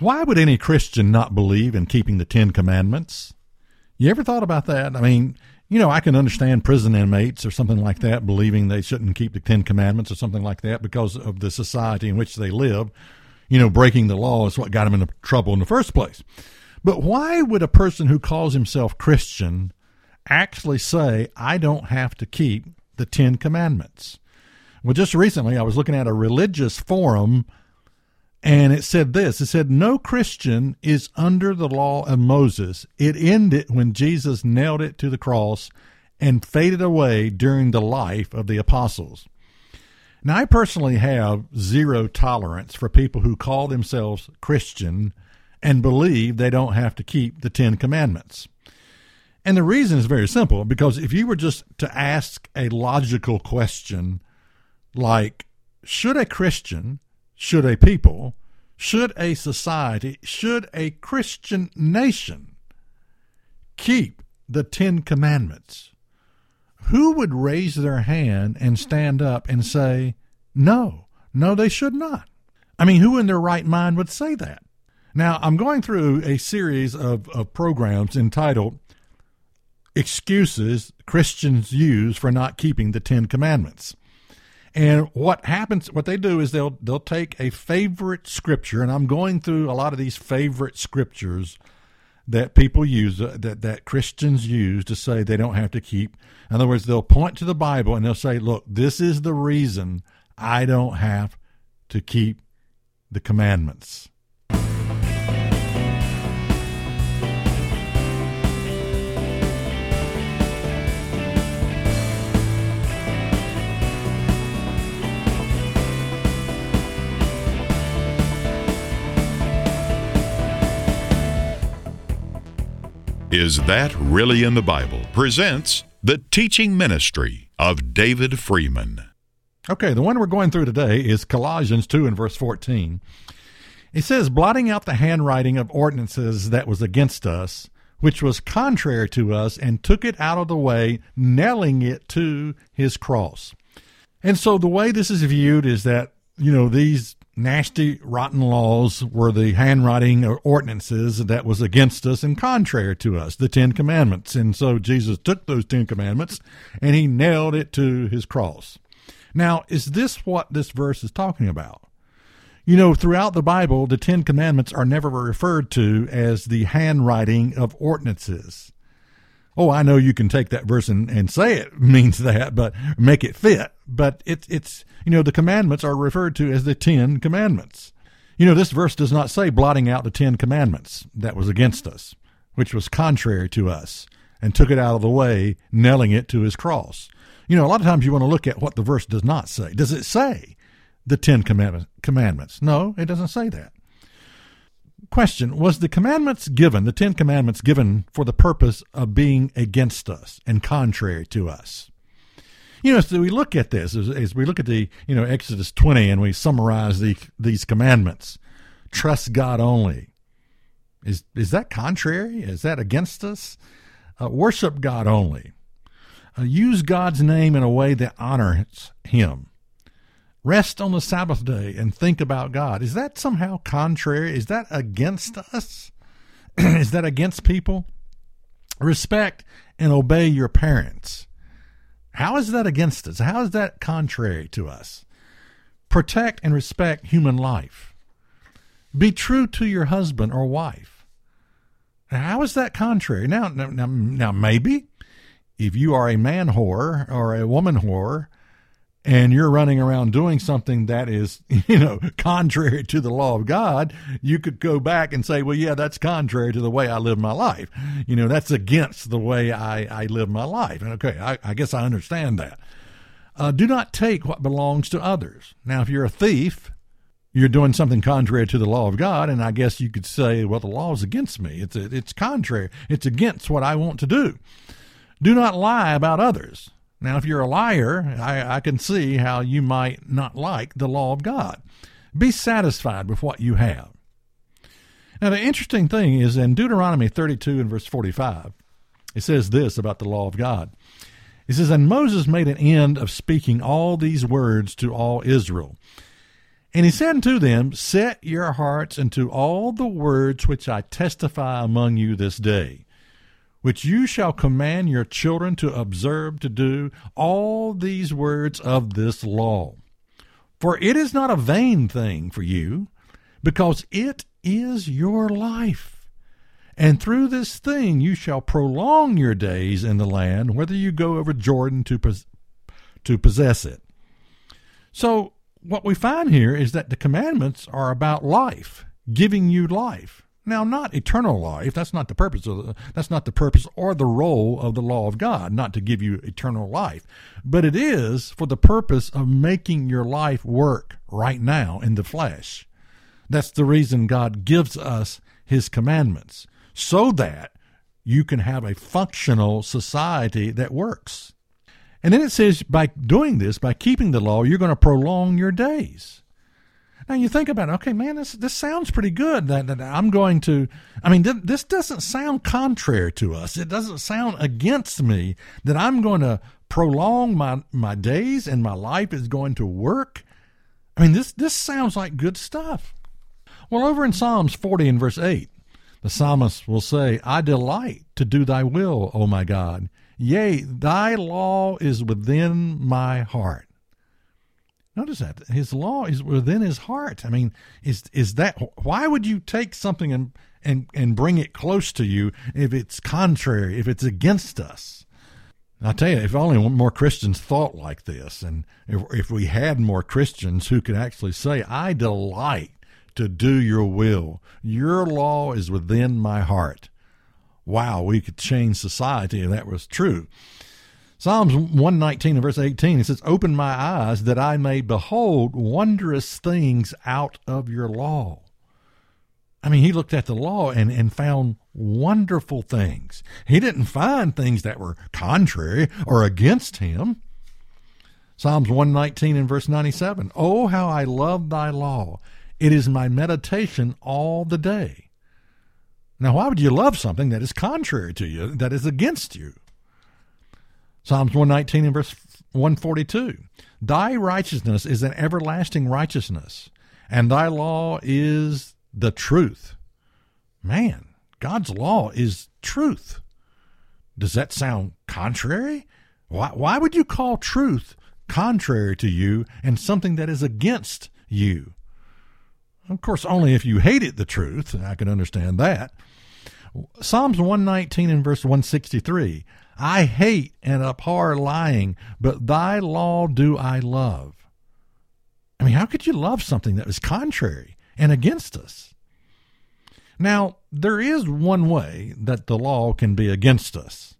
why would any Christian not believe in keeping the Ten Commandments? You ever thought about that? I mean, you know, I can understand prison inmates or something like that believing they shouldn't keep the Ten Commandments or something like that because of the society in which they live. You know, breaking the law is what got them into trouble in the first place. But why would a person who calls himself Christian actually say, I don't have to keep the Ten Commandments? Well, just recently I was looking at a religious forum and it said this it said, No Christian is under the law of Moses. It ended when Jesus nailed it to the cross and faded away during the life of the apostles. Now, I personally have zero tolerance for people who call themselves Christian and believe they don't have to keep the Ten Commandments. And the reason is very simple because if you were just to ask a logical question like, should a Christian, should a people, should a society, should a Christian nation keep the Ten Commandments? Who would raise their hand and stand up and say, no, no, they should not? I mean, who in their right mind would say that? Now, I'm going through a series of, of programs entitled Excuses Christians Use for Not Keeping the Ten Commandments. And what happens, what they do is they'll they'll take a favorite scripture, and I'm going through a lot of these favorite scriptures that people use, uh, that that Christians use to say they don't have to keep. In other words, they'll point to the Bible and they'll say, "Look, this is the reason I don't have to keep the commandments." Is That Really in the Bible? presents the teaching ministry of David Freeman. Okay, the one we're going through today is Colossians 2 and verse 14. It says, blotting out the handwriting of ordinances that was against us, which was contrary to us, and took it out of the way, nailing it to his cross. And so the way this is viewed is that, you know, these nasty, rotten laws were the handwriting or ordinances that was against us and contrary to us, the Ten Commandments. And so Jesus took those Ten Commandments and he nailed it to his cross. Now, is this what this verse is talking about? You know, throughout the Bible, the Ten Commandments are never referred to as the handwriting of ordinances oh, I know you can take that verse and, and say it means that, but make it fit. But it's it's you know the commandments are referred to as the Ten Commandments. You know this verse does not say blotting out the Ten Commandments that was against us, which was contrary to us, and took it out of the way, nailing it to his cross. You know, a lot of times you want to look at what the verse does not say. Does it say the Ten Commandments? No, it doesn't say that. Question Was the commandments given, the Ten Commandments given for the purpose of being against us and contrary to us? You know, so we look at this as, as we look at the, you know, Exodus 20 and we summarize the, these commandments. Trust God only. Is, is that contrary? Is that against us? Uh, worship God only. Uh, use God's name in a way that honors Him. Rest on the Sabbath day and think about God. Is that somehow contrary? Is that against us? is that against people? Respect and obey your parents. How is that against us? How is that contrary to us? Protect and respect human life. Be true to your husband or wife. How is that contrary? Now, now, now, maybe if you are a man whore or a woman whore and you're running around doing something that is, you know, contrary to the law of God, you could go back and say, well, yeah, that's contrary to the way I live my life. You know, that's against the way I, I live my life. And okay, I, I guess I understand that. Uh, do not take what belongs to others. Now, if you're a thief, you're doing something contrary to the law of God, and I guess you could say, well, the law is against me. It's, it's contrary. It's against what I want to do. Do not lie about others. Now, if you're a liar, I, I can see how you might not like the law of God. Be satisfied with what you have. Now, the interesting thing is in Deuteronomy 32 and verse 45, it says this about the law of God. It says, And Moses made an end of speaking all these words to all Israel. And he said unto them, Set your hearts unto all the words which I testify among you this day, which you shall command your children to observe to do all these words of this law. For it is not a vain thing for you, because it is your life. And through this thing you shall prolong your days in the land, whether you go over Jordan to, to possess it. So what we find here is that the commandments are about life, giving you life. Now, not eternal life. That's not the purpose of the, that's not the purpose or the role of the law of God, not to give you eternal life. But it is for the purpose of making your life work right now in the flesh. That's the reason God gives us his commandments, so that you can have a functional society that works. And then it says, by doing this, by keeping the law, you're going to prolong your days. Now you think about it, okay, man, this this sounds pretty good. That, that I'm going to, I mean, th- this doesn't sound contrary to us. It doesn't sound against me that I'm going to prolong my my days and my life is going to work. I mean, this this sounds like good stuff. Well, over in Psalms 40 and verse 8, the psalmist will say, "I delight to do Thy will, O my God." Yea, thy law is within my heart. Notice that his law is within his heart. I mean, is is that why would you take something and and and bring it close to you if it's contrary, if it's against us? I tell you, if only more Christians thought like this, and if, if we had more Christians who could actually say, "I delight to do your will. Your law is within my heart." wow, we could change society if that was true. Psalms 119 and verse 18, it says, Open my eyes that I may behold wondrous things out of your law. I mean, he looked at the law and, and found wonderful things. He didn't find things that were contrary or against him. Psalms 119 and verse 97, Oh, how I love thy law. It is my meditation all the day. Now, why would you love something that is contrary to you, that is against you? Psalms 119 and verse 142 Thy righteousness is an everlasting righteousness, and thy law is the truth. Man, God's law is truth. Does that sound contrary? Why, why would you call truth contrary to you and something that is against you? Of course, only if you hated the truth, I can understand that. Psalms 119 and verse 163 I hate and abhor lying, but thy law do I love. I mean, how could you love something that was contrary and against us? Now, there is one way that the law can be against us.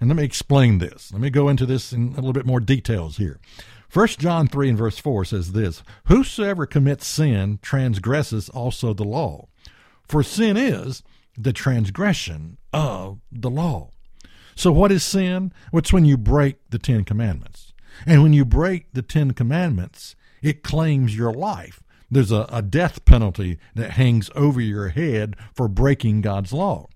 And let me explain this. Let me go into this in a little bit more details here. First John 3 and verse 4 says this Whosoever commits sin transgresses also the law. For sin is the transgression of the law. So, what is sin? Well, it's when you break the Ten Commandments. And when you break the Ten Commandments, it claims your life. There's a, a death penalty that hangs over your head for breaking God's law.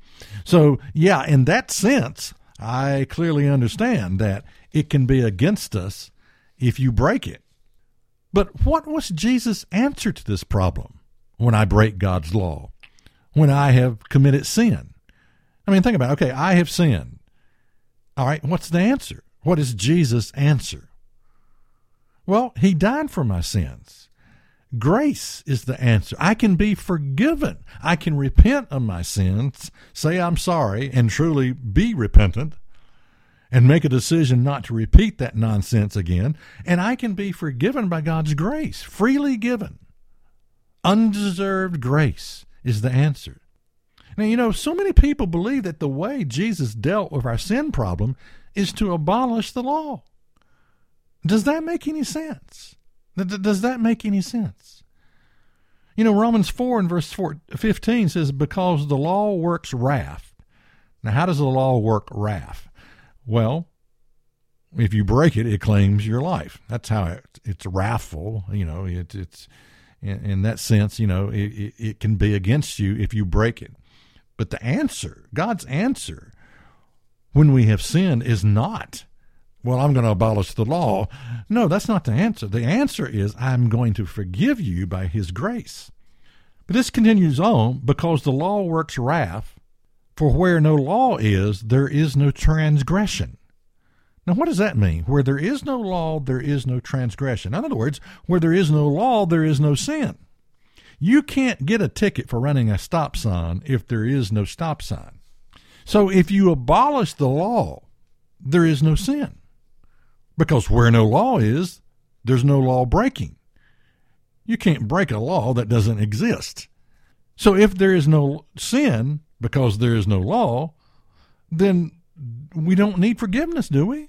So, yeah, in that sense, I clearly understand that it can be against us if you break it. But what was Jesus' answer to this problem when I break God's law? When I have committed sin? I mean, think about it. Okay, I have sinned. All right, what's the answer? What is Jesus' answer? Well, he died for my sins. Grace is the answer. I can be forgiven. I can repent of my sins, say I'm sorry, and truly be repentant and make a decision not to repeat that nonsense again, and I can be forgiven by God's grace, freely given. Undeserved grace is the answer. Now, you know, so many people believe that the way Jesus dealt with our sin problem is to abolish the law. Does that make any sense? Does that make any sense? You know, Romans 4 and verse 4, 15 says, Because the law works wrath. Now, how does the law work wrath? Well, if you break it, it claims your life. That's how it, it's wrathful. You know, it, it's in, in, that sense. You know, it, it, it can be against you if you break it. But the answer, God's answer, when we have sinned, is not well, I'm going to abolish the law. No, that's not the answer. The answer is, I'm going to forgive you by his grace. But this continues on because the law works wrath, for where no law is, there is no transgression. Now, what does that mean? Where there is no law, there is no transgression. In other words, where there is no law, there is no sin. You can't get a ticket for running a stop sign if there is no stop sign. So if you abolish the law, there is no sin. Because where no law is, there's no law breaking. You can't break a law that doesn't exist. So if there is no sin because there is no law, then we don't need forgiveness, do we?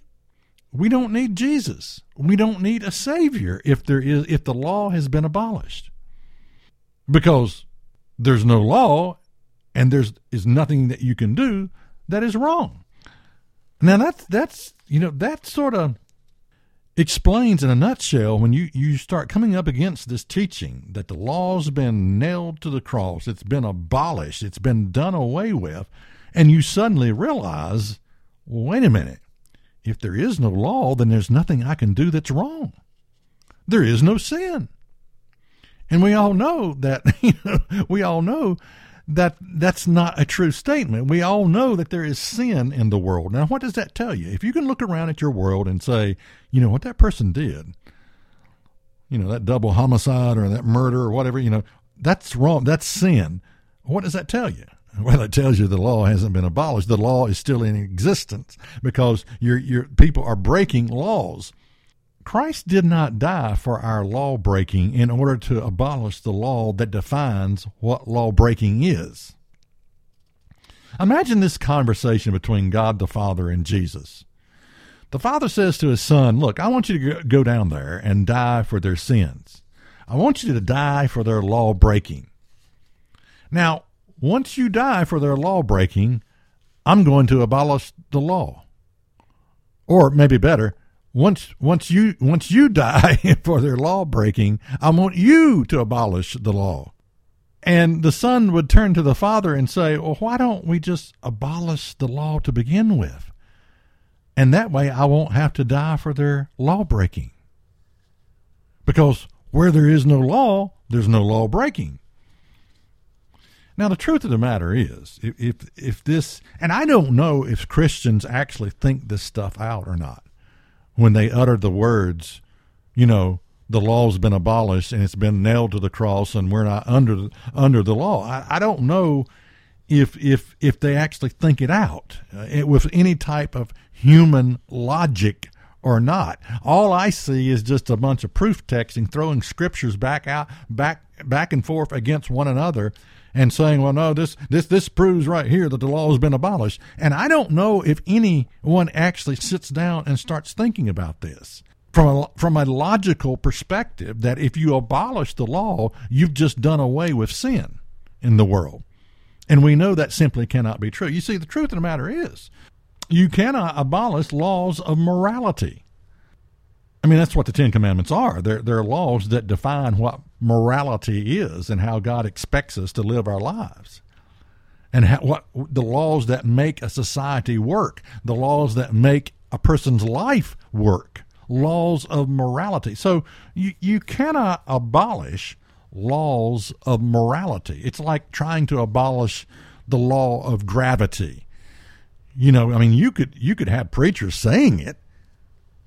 We don't need Jesus. We don't need a savior if there is if the law has been abolished. Because there's no law and there's is nothing that you can do that is wrong. Now that's that's you know that sort of explains in a nutshell when you, you start coming up against this teaching that the law's been nailed to the cross, it's been abolished, it's been done away with, and you suddenly realize, wait a minute, if there is no law, then there's nothing I can do that's wrong. There is no sin. And we all know that, you know, we all know that that's not a true statement. We all know that there is sin in the world. Now, what does that tell you? If you can look around at your world and say, you know, what that person did, you know, that double homicide or that murder or whatever, you know, that's wrong. That's sin. What does that tell you? Well, it tells you the law hasn't been abolished. The law is still in existence because your your people are breaking laws. Christ did not die for our law breaking in order to abolish the law that defines what law breaking is. Imagine this conversation between God the Father and Jesus. The Father says to his Son, Look, I want you to go down there and die for their sins. I want you to die for their law breaking. Now, once you die for their law breaking, I'm going to abolish the law. Or maybe better, once once you once you die for their law breaking, I want you to abolish the law. And the son would turn to the father and say, Well, why don't we just abolish the law to begin with? And that way I won't have to die for their law breaking. Because where there is no law, there's no law breaking. Now, the truth of the matter is, if, if, if this, and I don't know if Christians actually think this stuff out or not when they utter the words, you know, the law's been abolished and it's been nailed to the cross and we're not under under the law. I, I don't know if if if they actually think it out uh, with any type of human logic or not. All I see is just a bunch of proof texting, throwing scriptures back out back back and forth against one another and saying, well, no, this, this, this proves right here that the law has been abolished. And I don't know if anyone actually sits down and starts thinking about this from a, from a logical perspective that if you abolish the law, you've just done away with sin in the world. And we know that simply cannot be true. You see, the truth of the matter is, you cannot abolish laws of morality. I mean, that's what the Ten Commandments are. They're, they're laws that define what morality is and how God expects us to live our lives. And how, what the laws that make a society work, the laws that make a person's life work, laws of morality. So you, you cannot abolish laws of morality. It's like trying to abolish the law of gravity. You know, I mean, you could you could have preachers saying it,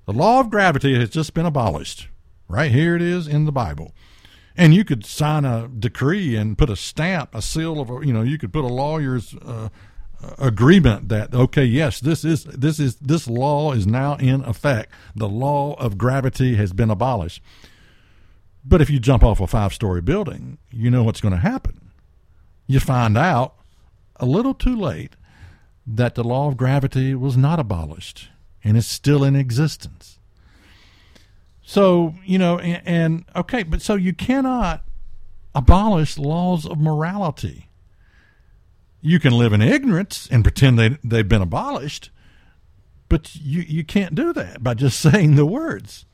the law of gravity has just been abolished. Right here it is in the Bible. And you could sign a decree and put a stamp, a seal of, a, you know, you could put a lawyer's uh, agreement that okay, yes, this is this is this law is now in effect. The law of gravity has been abolished. But if you jump off a five-story building, you know what's going to happen. You find out a little too late that the law of gravity was not abolished and is still in existence. So, you know, and, and, okay, but so you cannot abolish laws of morality. You can live in ignorance and pretend they, they've been abolished, but you, you can't do that by just saying the words.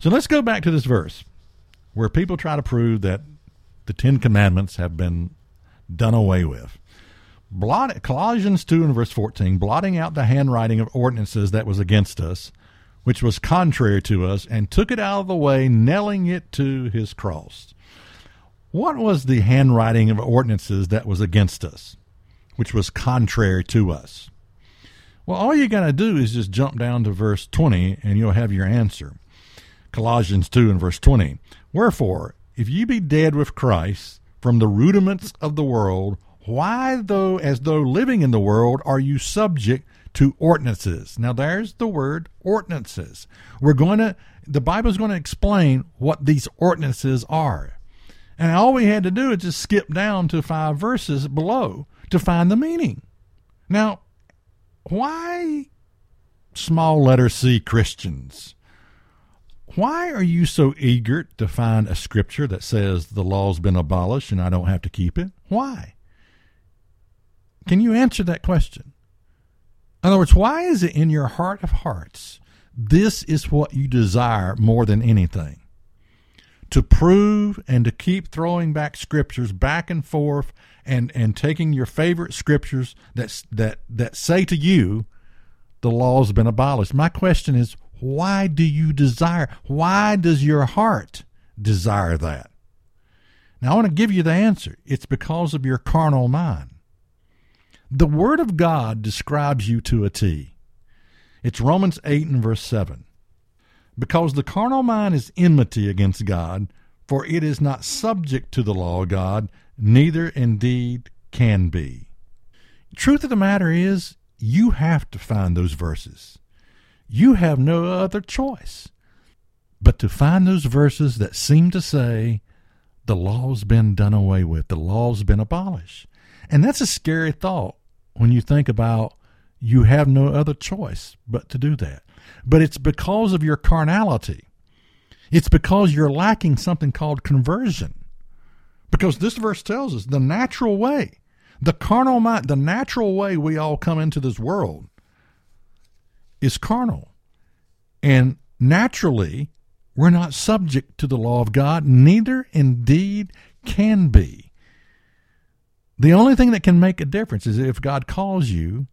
So let's go back to this verse where people try to prove that the Ten Commandments have been done away with blot, Colossians 2 and verse 14, blotting out the handwriting of ordinances that was against us, which was contrary to us, and took it out of the way, nailing it to his cross. What was the handwriting of ordinances that was against us, which was contrary to us? Well, all you got to do is just jump down to verse 20 and you'll have your answer. Colossians 2 and verse 20. Wherefore, if ye be dead with Christ from the rudiments of the world, why, though, as though living in the world, are you subject to ordinances? Now, there's the word ordinances. We're going to, the Bible is going to explain what these ordinances are. And all we had to do is just skip down to five verses below to find the meaning. Now, why small letter C Christians? Why are you so eager to find a scripture that says the law's been abolished and I don't have to keep it? Why? Can you answer that question? In other words, why is it in your heart of hearts this is what you desire more than anything? To prove and to keep throwing back scriptures back and forth and, and taking your favorite scriptures that, that, that say to you the law's been abolished. My question is, why do you desire? Why does your heart desire that? Now, I want to give you the answer. It's because of your carnal mind. The Word of God describes you to a T. It's Romans 8 and verse 7. Because the carnal mind is enmity against God, for it is not subject to the law of God, neither indeed can be. Truth of the matter is, you have to find those verses. You have no other choice but to find those verses that seem to say, the law's been done away with, the law's been abolished. And that's a scary thought when you think about you have no other choice but to do that. But it's because of your carnality. It's because you're lacking something called conversion. Because this verse tells us the natural way, the carnal mind, the natural way we all come into this world is carnal. And naturally, we're not subject to the law of God, neither indeed can be. The only thing that can make a difference is if God calls you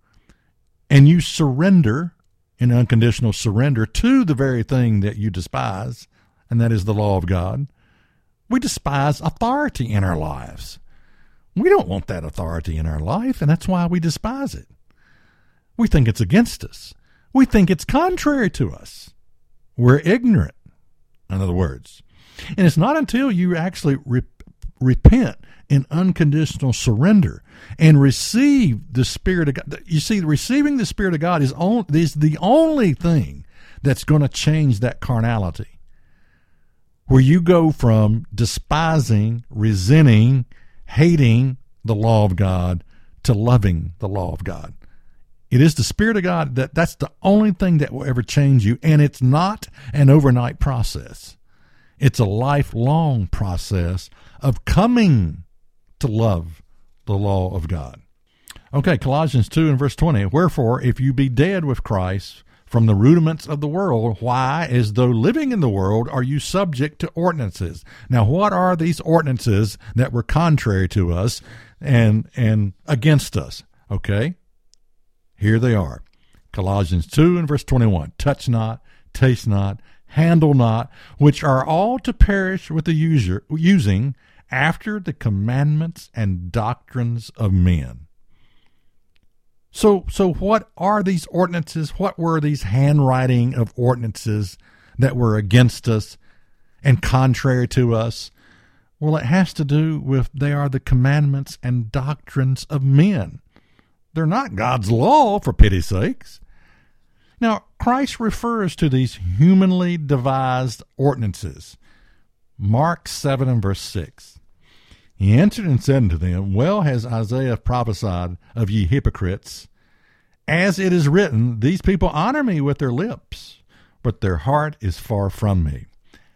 and you surrender in unconditional surrender to the very thing that you despise, and that is the law of God. We despise authority in our lives. We don't want that authority in our life, and that's why we despise it. We think it's against us. We think it's contrary to us. We're ignorant, in other words. And it's not until you actually re- repent in unconditional surrender and receive the Spirit of God. You see, receiving the Spirit of God is, on, is the only thing that's going to change that carnality. Where you go from despising, resenting, hating the law of God to loving the law of God. It is the Spirit of God that that's the only thing that will ever change you. And it's not an overnight process. It's a lifelong process of coming to love the law of God. Okay, Colossians 2 and verse 20. Wherefore, if you be dead with Christ from the rudiments of the world, why, as though living in the world, are you subject to ordinances? Now, what are these ordinances that were contrary to us and, and against us? Okay, here they are. Colossians 2 and verse 21. Touch not, taste not, handle not, which are all to perish with the user, using after the commandments and doctrines of men. So, so what are these ordinances? What were these handwriting of ordinances that were against us and contrary to us? Well, it has to do with they are the commandments and doctrines of men. They're not God's law, for pity's sakes. Now, Christ refers to these humanly devised ordinances. Mark 7 and verse 6. He answered and said unto them, Well has Isaiah prophesied of ye hypocrites, as it is written, These people honor me with their lips, but their heart is far from me.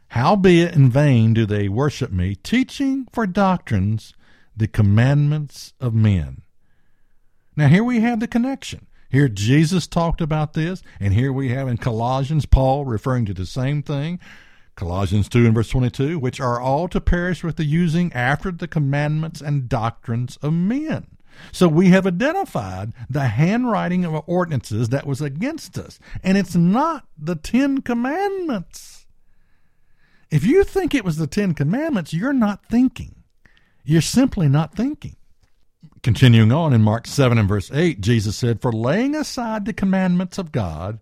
Howbeit in vain do they worship me, teaching for doctrines the commandments of men. Now, here we have the connection. Here Jesus talked about this, and here we have in Colossians Paul referring to the same thing. Colossians 2 and verse 22, which are all to perish with the using after the commandments and doctrines of men. So we have identified the handwriting of ordinances that was against us, and it's not the Ten Commandments. If you think it was the Ten Commandments, you're not thinking. You're simply not thinking. Continuing on in Mark 7 and verse 8, Jesus said, For laying aside the commandments of God,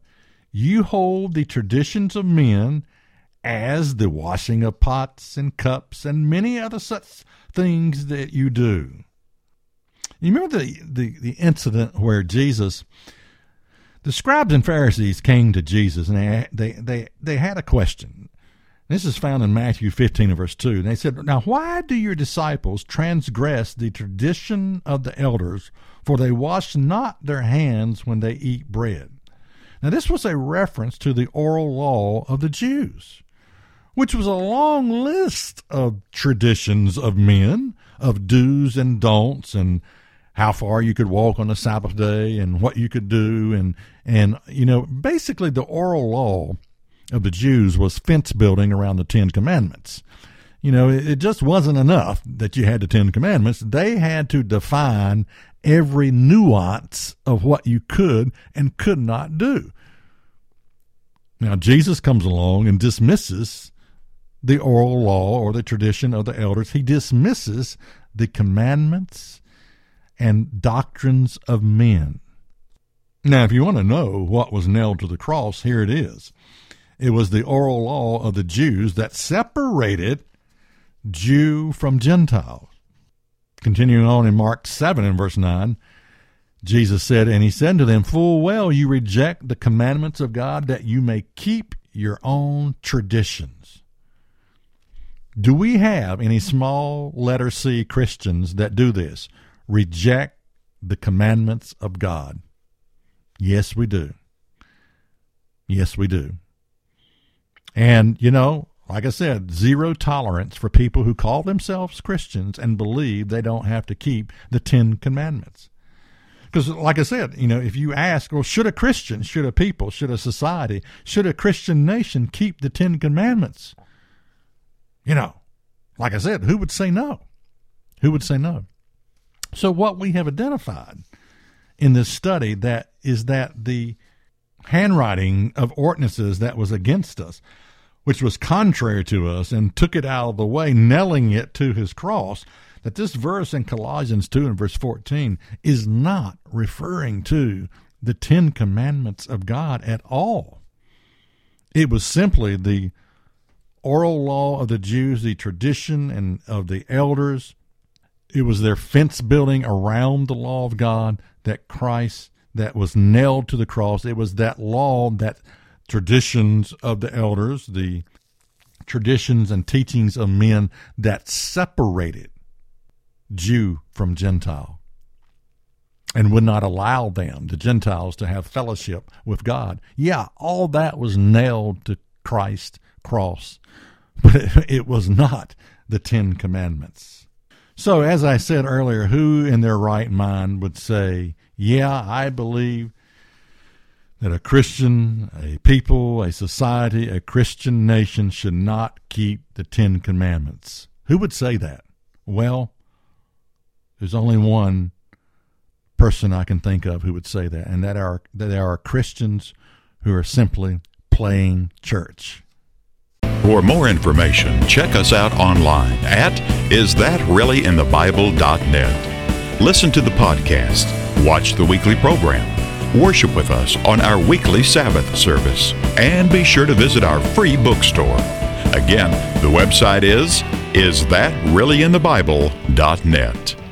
you hold the traditions of men as the washing of pots and cups and many other such things that you do. You remember the, the, the incident where Jesus, the scribes and Pharisees came to Jesus and they, they, they, they had a question. This is found in Matthew 15 and verse 2. And they said, Now, why do your disciples transgress the tradition of the elders, for they wash not their hands when they eat bread? Now, this was a reference to the oral law of the Jews, which was a long list of traditions of men, of do's and don'ts, and how far you could walk on a Sabbath day, and what you could do, and and you know, basically the oral law of the Jews was fence building around the Ten Commandments. You know, it, just wasn't enough that you had the Ten Commandments. They had to define every nuance of what you could and could not do. Now, Jesus comes along and dismisses the oral law or the tradition of the elders. He dismisses the commandments and doctrines of men. Now, if you want to know what was nailed to the cross, here it is. It was the oral law of the Jews that separated Jew from Gentile. Continuing on in Mark 7 and verse 9, Jesus said, And he said to them, Full well you reject the commandments of God that you may keep your own traditions. Do we have any small letter C Christians that do this? Reject the commandments of God. Yes, we do. Yes, we do. And, you know, like I said, zero tolerance for people who call themselves Christians and believe they don't have to keep the Ten Commandments. Because, like I said, you know, if you ask, well, should a Christian, should a people, should a society, should a Christian nation keep the Ten Commandments? You know, like I said, who would say no? Who would say no? So, what we have identified in this study that is that the handwriting of ordinances that was against us which was contrary to us, and took it out of the way, nailing it to his cross, that this verse in Colossians 2 and verse 14 is not referring to the Ten Commandments of God at all. It was simply the oral law of the Jews, the tradition and of the elders. It was their fence building around the law of God that Christ that was nailed to the cross. It was that law that traditions of the elders, the traditions and teachings of men that separated Jew from Gentile and would not allow them, the Gentiles, to have fellowship with God. Yeah, all that was nailed to Christ's cross, but it, was not the Ten Commandments. So, as I said earlier, who in their right mind would say, Yeah, I believe that a Christian, a people, a society, a Christian nation should not keep the Ten Commandments. Who would say that? Well, there's only one person I can think of who would say that, and that are that there are Christians who are simply playing church. For more information, check us out online at isthatreallyinthebible.net. Listen to the podcast, watch the weekly program worship with us on our weekly Sabbath service, and be sure to visit our free bookstore. Again, the website is isthatreallyinthebible.net.